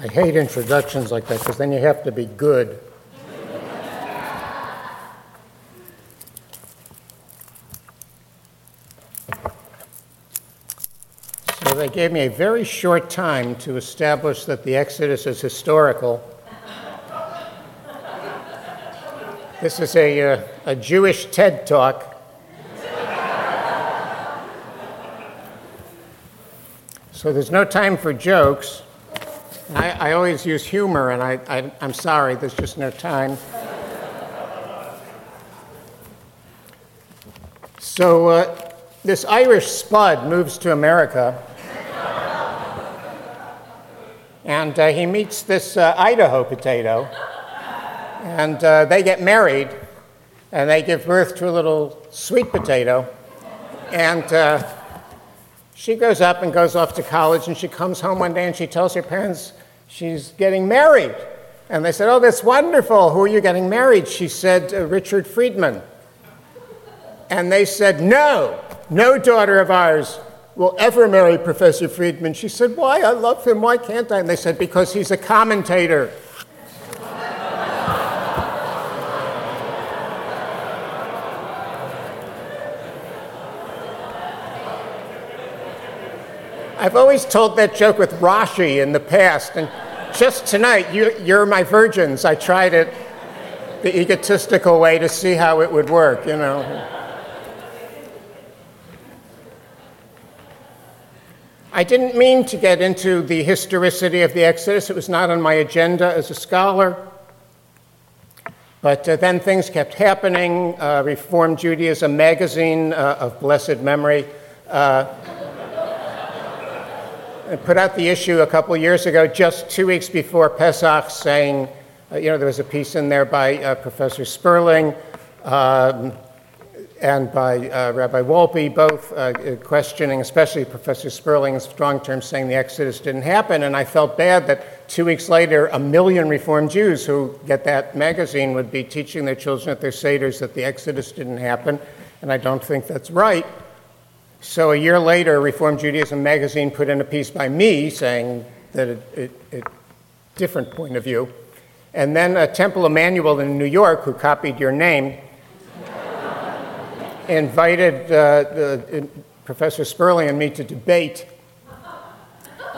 I hate introductions like that because then you have to be good. so they gave me a very short time to establish that the Exodus is historical. This is a, uh, a Jewish TED talk. So there's no time for jokes. I, I always use humor, and I, I, I'm sorry, there's just no time. So uh, this Irish spud moves to America, and uh, he meets this uh, Idaho potato, and uh, they get married, and they give birth to a little sweet potato, and uh, she goes up and goes off to college, and she comes home one day and she tells her parents she's getting married. And they said, Oh, that's wonderful. Who are you getting married? She said, uh, Richard Friedman. And they said, No, no daughter of ours will ever marry Professor Friedman. She said, Why? I love him. Why can't I? And they said, Because he's a commentator. I've always told that joke with Rashi in the past, and just tonight, you, you're my virgins. I tried it the egotistical way to see how it would work, you know. I didn't mean to get into the historicity of the Exodus. It was not on my agenda as a scholar. But uh, then things kept happening. Uh, Reformed Judaism magazine uh, of blessed memory uh, put out the issue a couple years ago, just two weeks before Pesach, saying, uh, you know, there was a piece in there by uh, Professor Sperling um, and by uh, Rabbi Wolpe, both uh, questioning, especially Professor Sperling, in strong terms, saying the Exodus didn't happen. And I felt bad that two weeks later, a million Reformed Jews who get that magazine would be teaching their children at their seders that the Exodus didn't happen. And I don't think that's right. So a year later, Reform Judaism magazine put in a piece by me saying that a different point of view. And then a Temple Emanu-El in New York, who copied your name, invited uh, the, Professor Sperling and me to debate.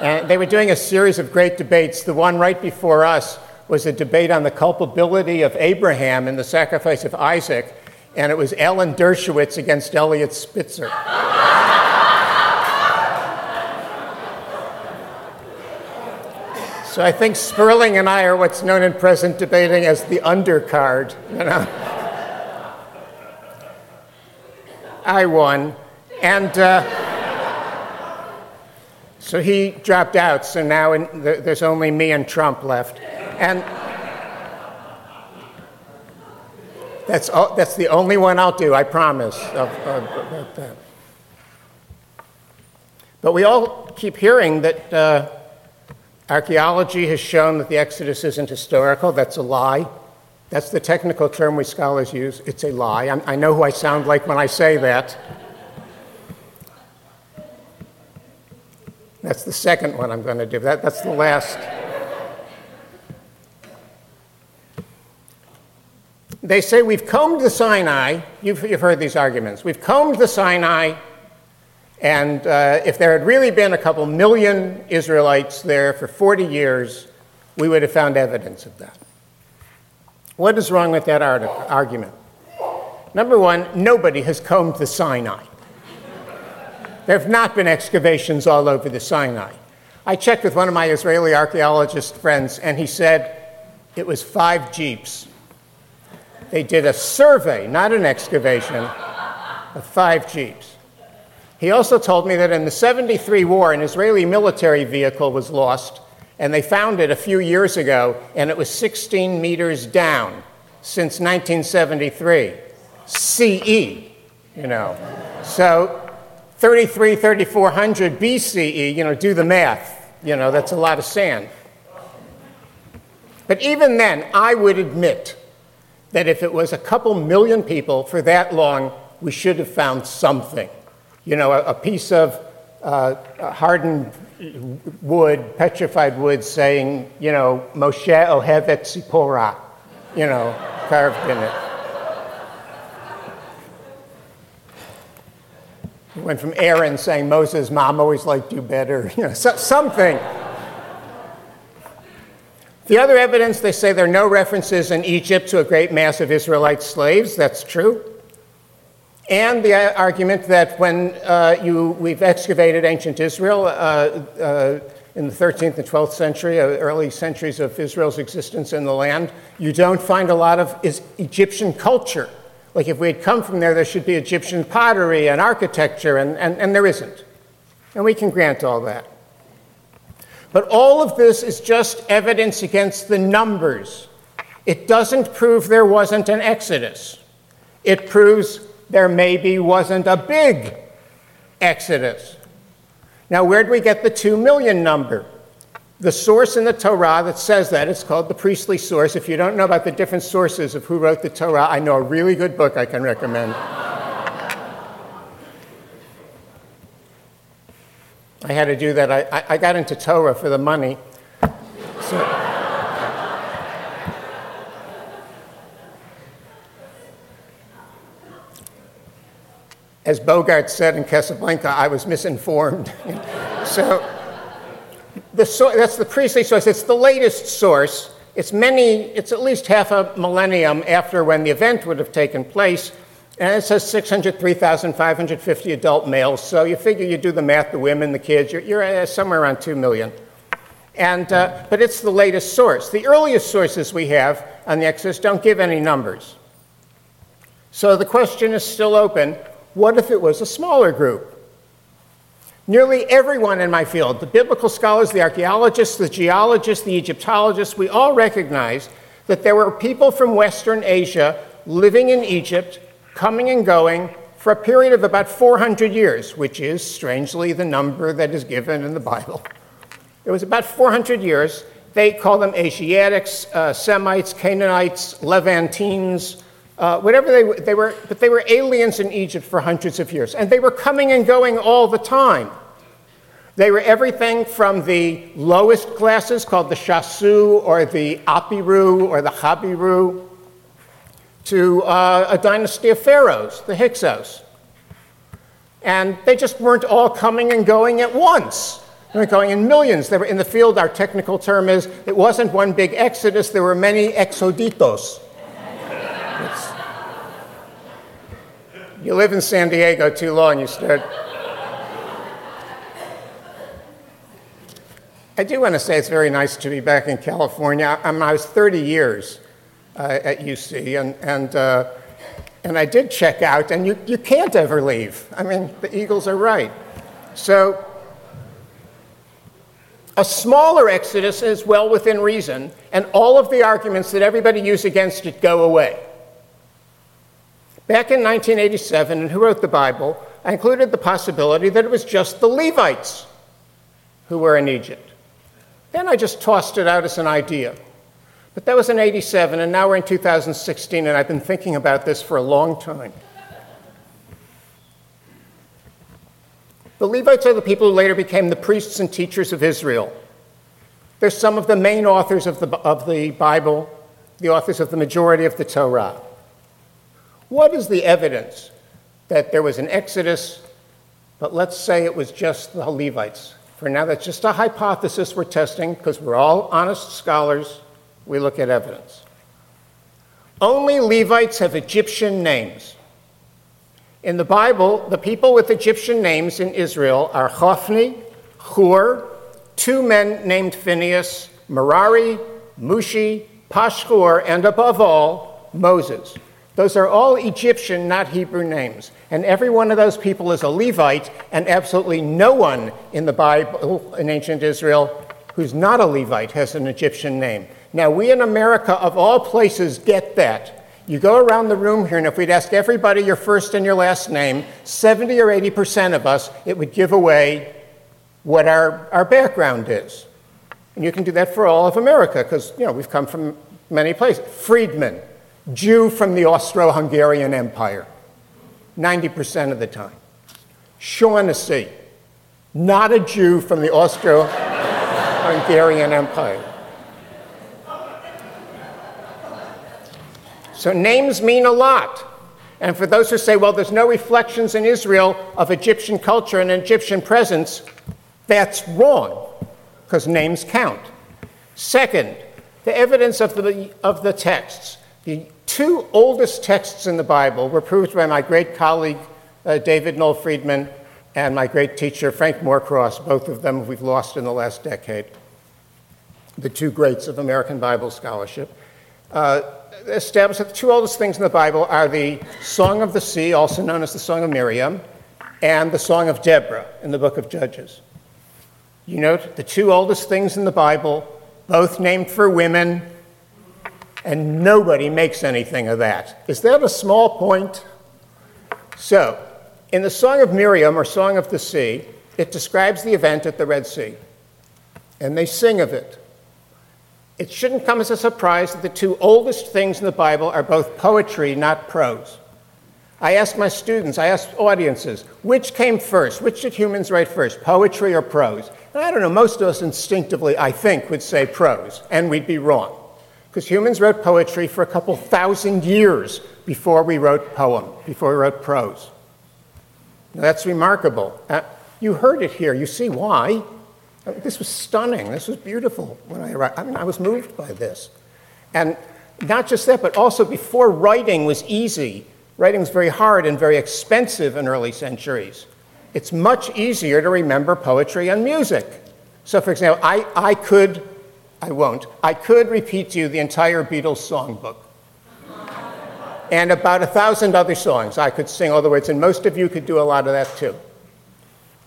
And they were doing a series of great debates. The one right before us was a debate on the culpability of Abraham in the sacrifice of Isaac and it was Alan Dershowitz against Eliot Spitzer. so I think Sperling and I are what's known in present debating as the undercard, you know. I won, and uh, so he dropped out. So now in, there's only me and Trump left, and. That's, that's the only one I'll do, I promise. Of, of. But we all keep hearing that uh, archaeology has shown that the Exodus isn't historical. That's a lie. That's the technical term we scholars use. It's a lie. I'm, i know who I sound like when I say that. That's the second one I'm going to do. That, that's the last. they say we've combed the Sinai. You've, you've heard these arguments. We've combed the Sinai, and uh, if there had really been a couple million Israelites there for 40 years, we would have found evidence of that. What is wrong with that argument? Number one, nobody has combed the Sinai. There have not been excavations all over the Sinai. I checked with one of my Israeli archaeologist friends, and he said it was five jeeps they did a survey, not an excavation, of five Jeeps. He also told me that in the 73 war, an Israeli military vehicle was lost, and they found it a few years ago, and it was 16 meters down since 1973. CE, you know. So 33, 3400 BCE, you know, do the math. You know, that's a lot of sand. But even then, I would admit that if it was a couple million people for that long, we should have found something. You know, a, a piece of uh, hardened wood, petrified wood, saying, you know, Moshe Ohevet Sipora, you know, carved in it. It went from Aaron saying, Moses' mom always liked you better, you know, so, something. The other evidence, they say there are no references in Egypt to a great mass of Israelite slaves. That's true. And the argument that when uh, you, we've excavated ancient Israel uh, uh, in the 13th and 12th century, uh, early centuries of Israel's existence in the land, you don't find a lot of Egyptian culture. Like if we had come from there, there should be Egyptian pottery and architecture, and, and, and there isn't. And we can grant all that. But all of this is just evidence against the numbers. It doesn't prove there wasn't an exodus. It proves there maybe wasn't a big exodus. Now, where do we get the 2 million number? The source in the Torah that says that, it's called the priestly source. If you don't know about the different sources of who wrote the Torah, I know a really good book I can recommend. I had to do that. I, I got into Torah for the money. So, as Bogart said in Casablanca, I was misinformed. so, the so that's the priestly source. It's the latest source. It's many, it's at least half a millennium after when the event would have taken place. And it says 603,550 adult males. So you figure you do the math, the women, the kids, you're, you're uh, somewhere around 2 million. And, uh, but it's the latest source. The earliest sources we have on the Exodus don't give any numbers. So the question is still open what if it was a smaller group? Nearly everyone in my field, the biblical scholars, the archaeologists, the geologists, the Egyptologists, we all recognize that there were people from Western Asia living in Egypt coming and going for a period of about 400 years, which is strangely the number that is given in the Bible. It was about 400 years. They call them Asiatics, uh, Semites, Canaanites, Levantines, uh, whatever they, they were, but they were aliens in Egypt for hundreds of years. And they were coming and going all the time. They were everything from the lowest classes called the Shasu or the Apiru or the Habiru to uh, a dynasty of pharaohs, the Hyksos. And they just weren't all coming and going at once. They were going in millions. They were in the field, our technical term is it wasn't one big exodus, there were many exoditos. You live in San Diego too long, you start. I do want to say it's very nice to be back in California. I, I was 30 years uh, at UC, and, and, uh, and I did check out, and you, you can't ever leave. I mean, the Eagles are right. So, a smaller exodus is well within reason, and all of the arguments that everybody used against it go away. Back in 1987, and who wrote the Bible, I included the possibility that it was just the Levites who were in Egypt. Then I just tossed it out as an idea. But that was in 87, and now we're in 2016, and I've been thinking about this for a long time. The Levites are the people who later became the priests and teachers of Israel. They're some of the main authors of the, of the Bible, the authors of the majority of the Torah. What is the evidence that there was an exodus, but let's say it was just the Levites? For now, that's just a hypothesis we're testing because we're all honest scholars we look at evidence. Only Levites have Egyptian names. In the Bible, the people with Egyptian names in Israel are Hophni, Hur, two men named Phineas, Merari, Mushi, Pashhur, and above all, Moses. Those are all Egyptian, not Hebrew names. And every one of those people is a Levite, and absolutely no one in the Bible in ancient Israel who's not a Levite has an Egyptian name. Now, we in America, of all places, get that. You go around the room here, and if we'd ask everybody your first and your last name, 70 or 80% of us, it would give away what our, our background is. And you can do that for all of America, because you know, we've come from many places. Friedman, Jew from the Austro Hungarian Empire, 90% of the time. Shaughnessy, not a Jew from the Austro Hungarian Empire. So names mean a lot. And for those who say, well, there's no reflections in Israel of Egyptian culture and Egyptian presence, that's wrong, because names count. Second, the evidence of the, of the texts. The two oldest texts in the Bible were proved by my great colleague, uh, David Noel Freedman, and my great teacher, Frank Moore Cross, both of them we've lost in the last decade, the two greats of American Bible scholarship. Uh, established that the two oldest things in the Bible are the Song of the Sea, also known as the Song of Miriam, and the Song of Deborah in the book of Judges. You note the two oldest things in the Bible, both named for women, and nobody makes anything of that. Is that a small point? So, in the Song of Miriam, or Song of the Sea, it describes the event at the Red Sea, and they sing of it. It shouldn't come as a surprise that the two oldest things in the Bible are both poetry, not prose. I ask my students, I ask audiences, which came first? Which did humans write first, poetry or prose? And I don't know, most of us instinctively, I think, would say prose, and we'd be wrong. Because humans wrote poetry for a couple thousand years before we wrote poem, before we wrote prose. Now, that's remarkable. Uh, you heard it here. You see why. This was stunning. This was beautiful when I arrived. I mean, I was moved by this. And not just that, but also before writing was easy, writing was very hard and very expensive in early centuries. It's much easier to remember poetry and music. So, for example, I, I could, I won't, I could repeat to you the entire Beatles songbook and about a thousand other songs I could sing all the words, and most of you could do a lot of that too.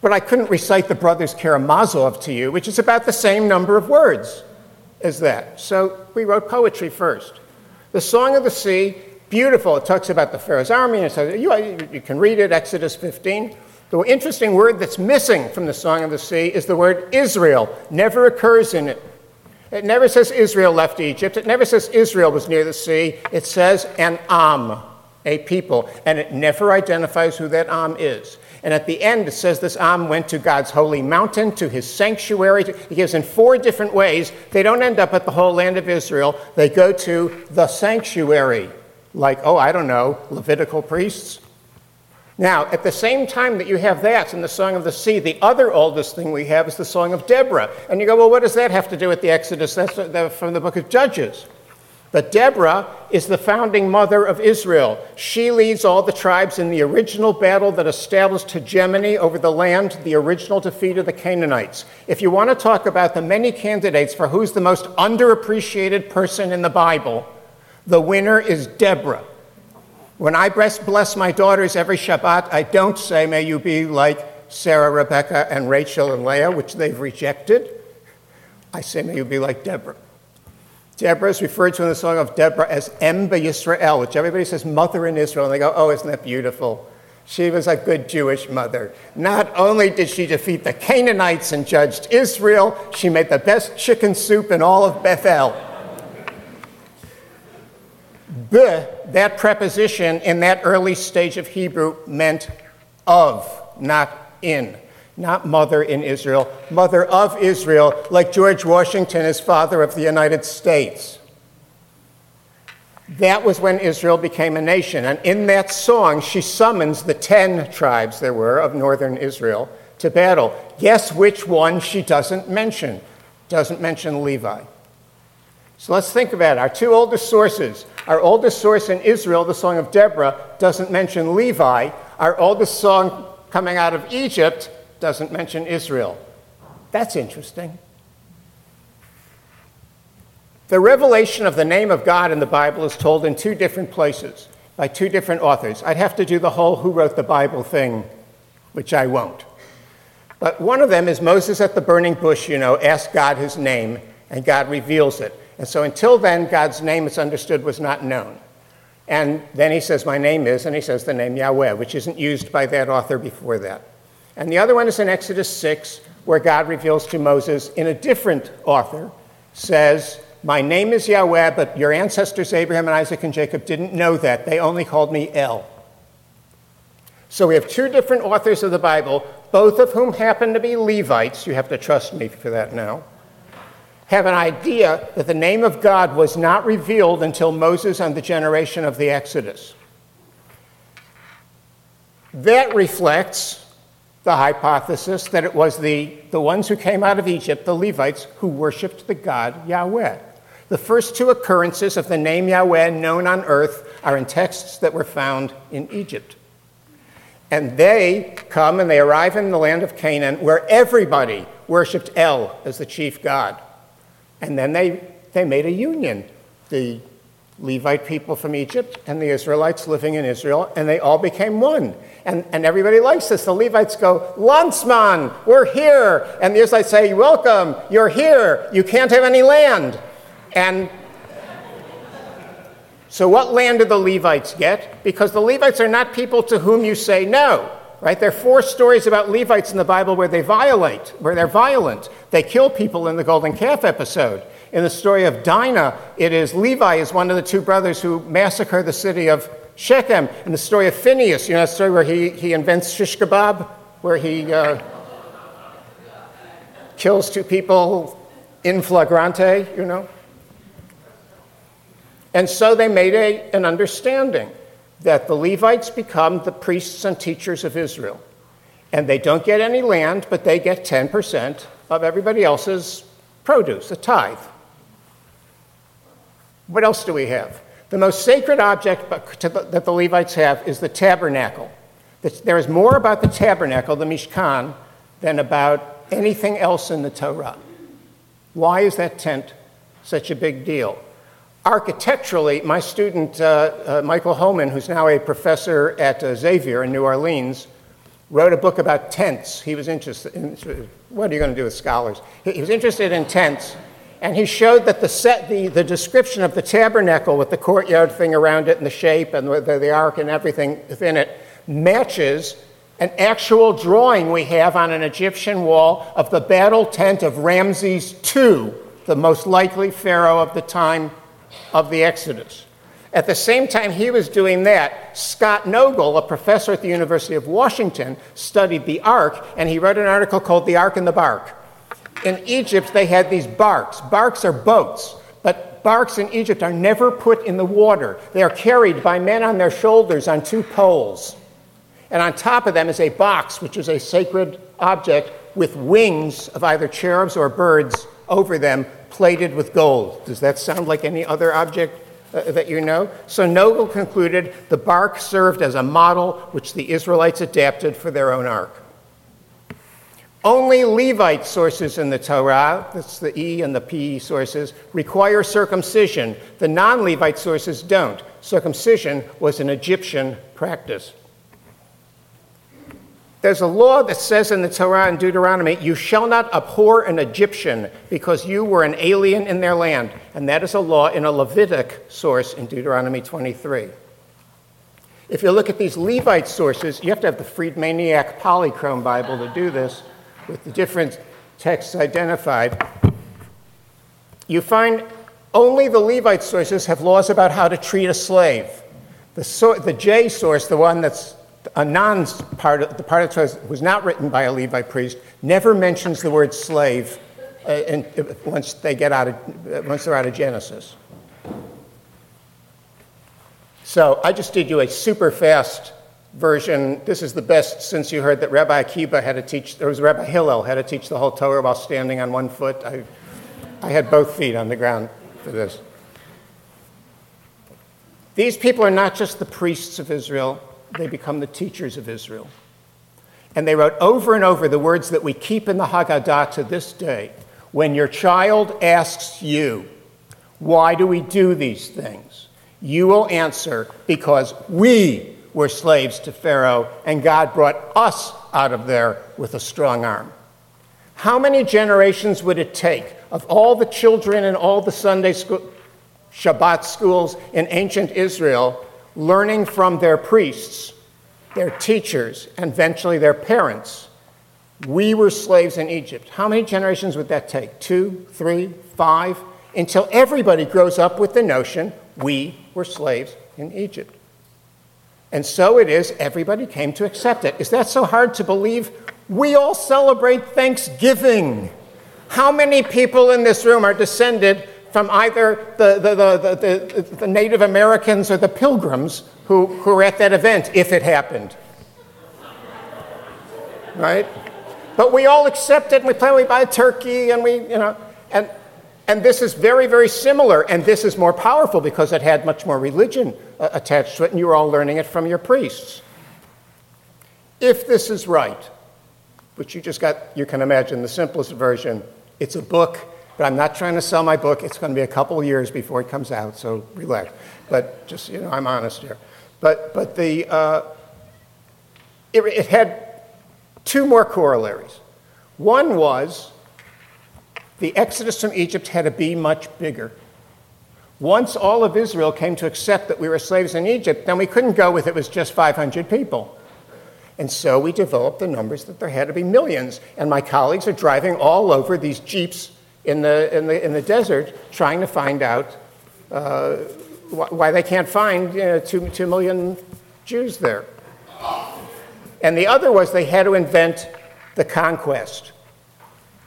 But I couldn't recite the Brothers Karamazov to you, which is about the same number of words as that. So we wrote poetry first. The Song of the Sea, beautiful. It talks about the Pharaoh's army. And says, you, you can read it, Exodus 15. The interesting word that's missing from the Song of the Sea is the word Israel. Never occurs in it. It never says Israel left Egypt. It never says Israel was near the sea. It says an Am, a people. And it never identifies who that Am is. And at the end, it says this Am went to God's holy mountain, to his sanctuary. He gives in four different ways. They don't end up at the whole land of Israel, they go to the sanctuary, like, oh, I don't know, Levitical priests. Now, at the same time that you have that in the Song of the Sea, the other oldest thing we have is the Song of Deborah. And you go, well, what does that have to do with the Exodus? That's uh, from the book of Judges. But Deborah is the founding mother of Israel. She leads all the tribes in the original battle that established hegemony over the land, the original defeat of the Canaanites. If you want to talk about the many candidates for who's the most underappreciated person in the Bible, the winner is Deborah. When I bless my daughters every Shabbat, I don't say, May you be like Sarah, Rebecca, and Rachel and Leah, which they've rejected. I say, May you be like Deborah. Deborah is referred to in the Song of Deborah as Em Yisrael, which everybody says mother in Israel, and they go, Oh, isn't that beautiful? She was a good Jewish mother. Not only did she defeat the Canaanites and judged Israel, she made the best chicken soup in all of Bethel the, that preposition in that early stage of Hebrew meant of, not in. Not mother in Israel, mother of Israel, like George Washington is father of the United States. That was when Israel became a nation. And in that song, she summons the 10 tribes there were of northern Israel to battle. Guess which one she doesn't mention? Doesn't mention Levi. So let's think about it. Our two oldest sources our oldest source in Israel, the Song of Deborah, doesn't mention Levi. Our oldest song coming out of Egypt doesn't mention Israel. That's interesting. The revelation of the name of God in the Bible is told in two different places by two different authors. I'd have to do the whole who wrote the Bible thing, which I won't. But one of them is Moses at the burning bush, you know, asks God his name, and God reveals it. And so until then, God's name, it's understood, was not known. And then he says, My name is, and he says the name Yahweh, which isn't used by that author before that. And the other one is in Exodus 6, where God reveals to Moses in a different author, says, My name is Yahweh, but your ancestors, Abraham and Isaac and Jacob, didn't know that. They only called me El. So we have two different authors of the Bible both of whom happen to be Levites, you have to trust me for that now, have an idea that the name of God was not revealed until Moses and the generation of the Exodus. That reflects the hypothesis that it was the, the ones who came out of Egypt, the Levites, who worshiped the God Yahweh. The first two occurrences of the name Yahweh known on earth are in texts that were found in Egypt. And they come and they arrive in the land of Canaan where everybody worshiped El as the chief god. And then they, they made a union. The Levite people from Egypt and the Israelites living in Israel, and they all became one. And, and everybody likes this. The Levites go, Landsman, we're here. And the Israelites say, Welcome, you're here. You can't have any land. And so, what land do the Levites get? Because the Levites are not people to whom you say no. Right? There are four stories about Levites in the Bible where they violate, where they're violent. They kill people in the golden calf episode. In the story of Dinah, it is Levi is one of the two brothers who massacre the city of Shechem. In the story of Phineas, you know, the story where he, he invents shish kebab, where he uh, kills two people in flagrante, you know. And so they made a, an understanding that the Levites become the priests and teachers of Israel. And they don't get any land, but they get 10% of everybody else's produce, a tithe. What else do we have? The most sacred object that the Levites have is the tabernacle. There is more about the tabernacle, the Mishkan, than about anything else in the Torah. Why is that tent such a big deal? Architecturally, my student uh, uh, Michael Homan, who's now a professor at uh, Xavier in New Orleans, wrote a book about tents. He was interested in what are you going to do with scholars? He, was interested in tents, and he showed that the set, the, the description of the tabernacle with the courtyard thing around it and the shape and the, the ark and everything within it matches an actual drawing we have on an Egyptian wall of the battle tent of Ramses II, the most likely pharaoh of the time of the Exodus. At the same time he was doing that, Scott Noegel, a professor at the University of Washington, studied the Ark, and he wrote an article called The Ark and the Bark. In Egypt, they had these barks. Barks are boats, but barks in Egypt are never put in the water. They are carried by men on their shoulders on two poles. And on top of them is a box, which is a sacred object with wings of either cherubs or birds over them plated with gold. Does that sound like any other object uh, that you know? So Noegel concluded the bark served as a model which the Israelites adapted for their own ark. Only Levite sources in the Torah, that's the E and the P sources, require circumcision. The non Levite sources don't. Circumcision was an Egyptian practice. There's a law that says in the Torah and Deuteronomy, you shall not abhor an Egyptian because you were an alien in their land. And that is a law in a Levitic source in Deuteronomy 23. If you look at these Levite sources, you have to have the Friedmaniac Polychrome Bible to do this with the different texts identified. You find only the Levite sources have laws about how to treat a slave. The, so, the J source, the one that's Anan's part of the part of Torah was not written by a Levite priest, never mentions the word slave uh, in, uh, once they get out of, uh, once they're out of Genesis. So I just did you a super fast version. This is the best since you heard that Rabbi Akiba had to teach, there was Rabbi Hillel had to teach the whole Torah while standing on one foot. I, I had both feet on the ground for this. These people are not just the priests of Israel, they become the teachers of Israel. And they wrote over and over the words that we keep in the Haggadah to this day. When your child asks you, Why do we do these things? you will answer, Because we were slaves to Pharaoh, and God brought us out of there with a strong arm. How many generations would it take of all the children in all the Sunday school, Shabbat schools in ancient Israel learning from their priests, their teachers, and eventually their parents. We were slaves in Egypt. How many generations would that take? Two, three, five? Until everybody grows up with the notion we were slaves in Egypt. And so it is, everybody came to accept it. Is that so hard to believe? We all celebrate Thanksgiving. How many people in this room are descended from either the, the, the, the, the Native Americans or the Pilgrims who, who were at that event, if it happened? Right? But we all accept it and we plan, we buy a turkey and we, you know, and, and this is very, very similar. And this is more powerful because it had much more religion uh, attached to it and you were all learning it from your priests. If this is right, which you just got, you can imagine the simplest version. It's a book, but I'm not trying to sell my book. It's going to be a couple of years before it comes out, so relax. But just, you know, I'm honest here. But, but the, uh, it, it had two more corollaries. One was the exodus from Egypt had to be much bigger. Once all of Israel came to accept that we were slaves in Egypt, then we couldn't go with it was just 500 people. And so we developed the numbers that there had to be millions. And my colleagues are driving all over these jeeps in the, in the, in the desert trying to find out uh, why they can't find you know, two, two million Jews there. And the other was they had to invent the conquest.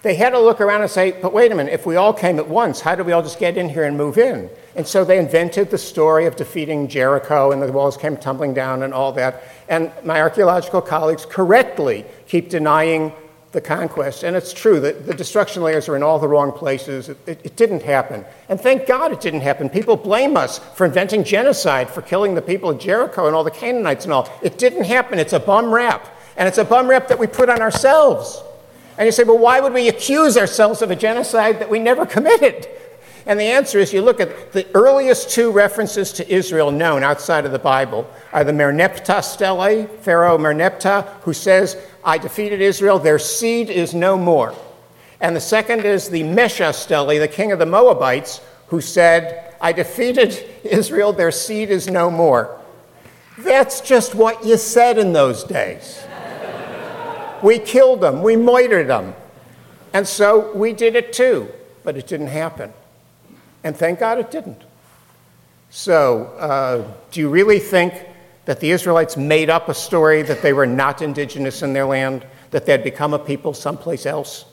They had to look around and say, but wait a minute, if we all came at once, how do we all just get in here and move in? And so they invented the story of defeating Jericho and the walls came tumbling down and all that. And my archaeological colleagues correctly keep denying the conquest. And it's true that the destruction layers are in all the wrong places. It, it, it, didn't happen. And thank God it didn't happen. People blame us for inventing genocide, for killing the people of Jericho and all the Canaanites and all. It didn't happen. It's a bum rap. And it's a bum rap that we put on ourselves. And you say, well, why would we accuse ourselves of a genocide that we never committed? And the answer is you look at the earliest two references to Israel known outside of the Bible are the Merneptah stele, Pharaoh Merneptah, who says, I defeated Israel, their seed is no more. And the second is the Mesha stele, the king of the Moabites, who said, I defeated Israel, their seed is no more. That's just what you said in those days. we killed them, we murdered them. And so we did it too, but it didn't happen. And thank God it didn't. So, uh, do you really think that the Israelites made up a story that they were not indigenous in their land, that they had become a people someplace else?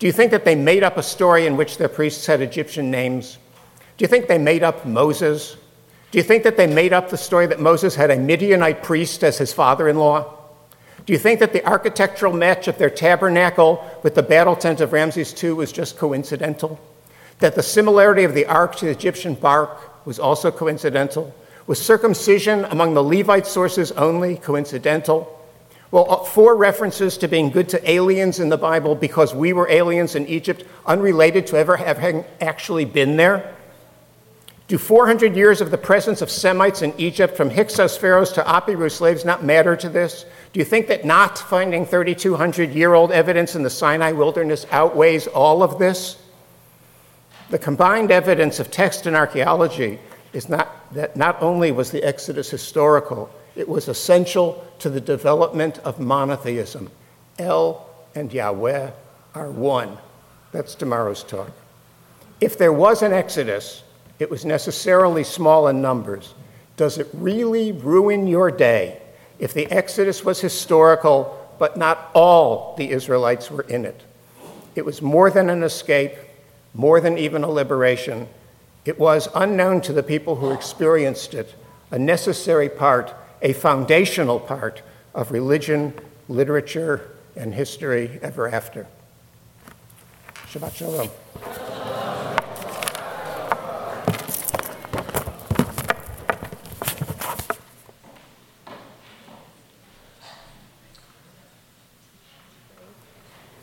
Do you think that they made up a story in which their priests had Egyptian names? Do you think they made up Moses? Do you think that they made up the story that Moses had a Midianite priest as his father in law? Do you think that the architectural match of their tabernacle with the battle tent of Ramses II was just coincidental? That the similarity of the ark to the Egyptian bark was also coincidental? Was circumcision among the Levite sources only coincidental? Well, uh, four references to being good to aliens in the Bible because we were aliens in Egypt, unrelated to ever having actually been there. Do 400 years of the presence of Semites in Egypt, from Hyksos pharaohs to Apiru slaves, not matter to this? Do you think that not finding 3,200 year old evidence in the Sinai wilderness outweighs all of this? The combined evidence of text and archaeology is not that not only was the Exodus historical, it was essential to the development of monotheism. El and Yahweh are one. That's tomorrow's talk. If there was an Exodus, it was necessarily small in numbers. Does it really ruin your day if the Exodus was historical, but not all the Israelites were in it? It was more than an escape, more than even a liberation, it was unknown to the people who experienced it, a necessary part, a foundational part of religion, literature, and history ever after. Shabbat Shalom.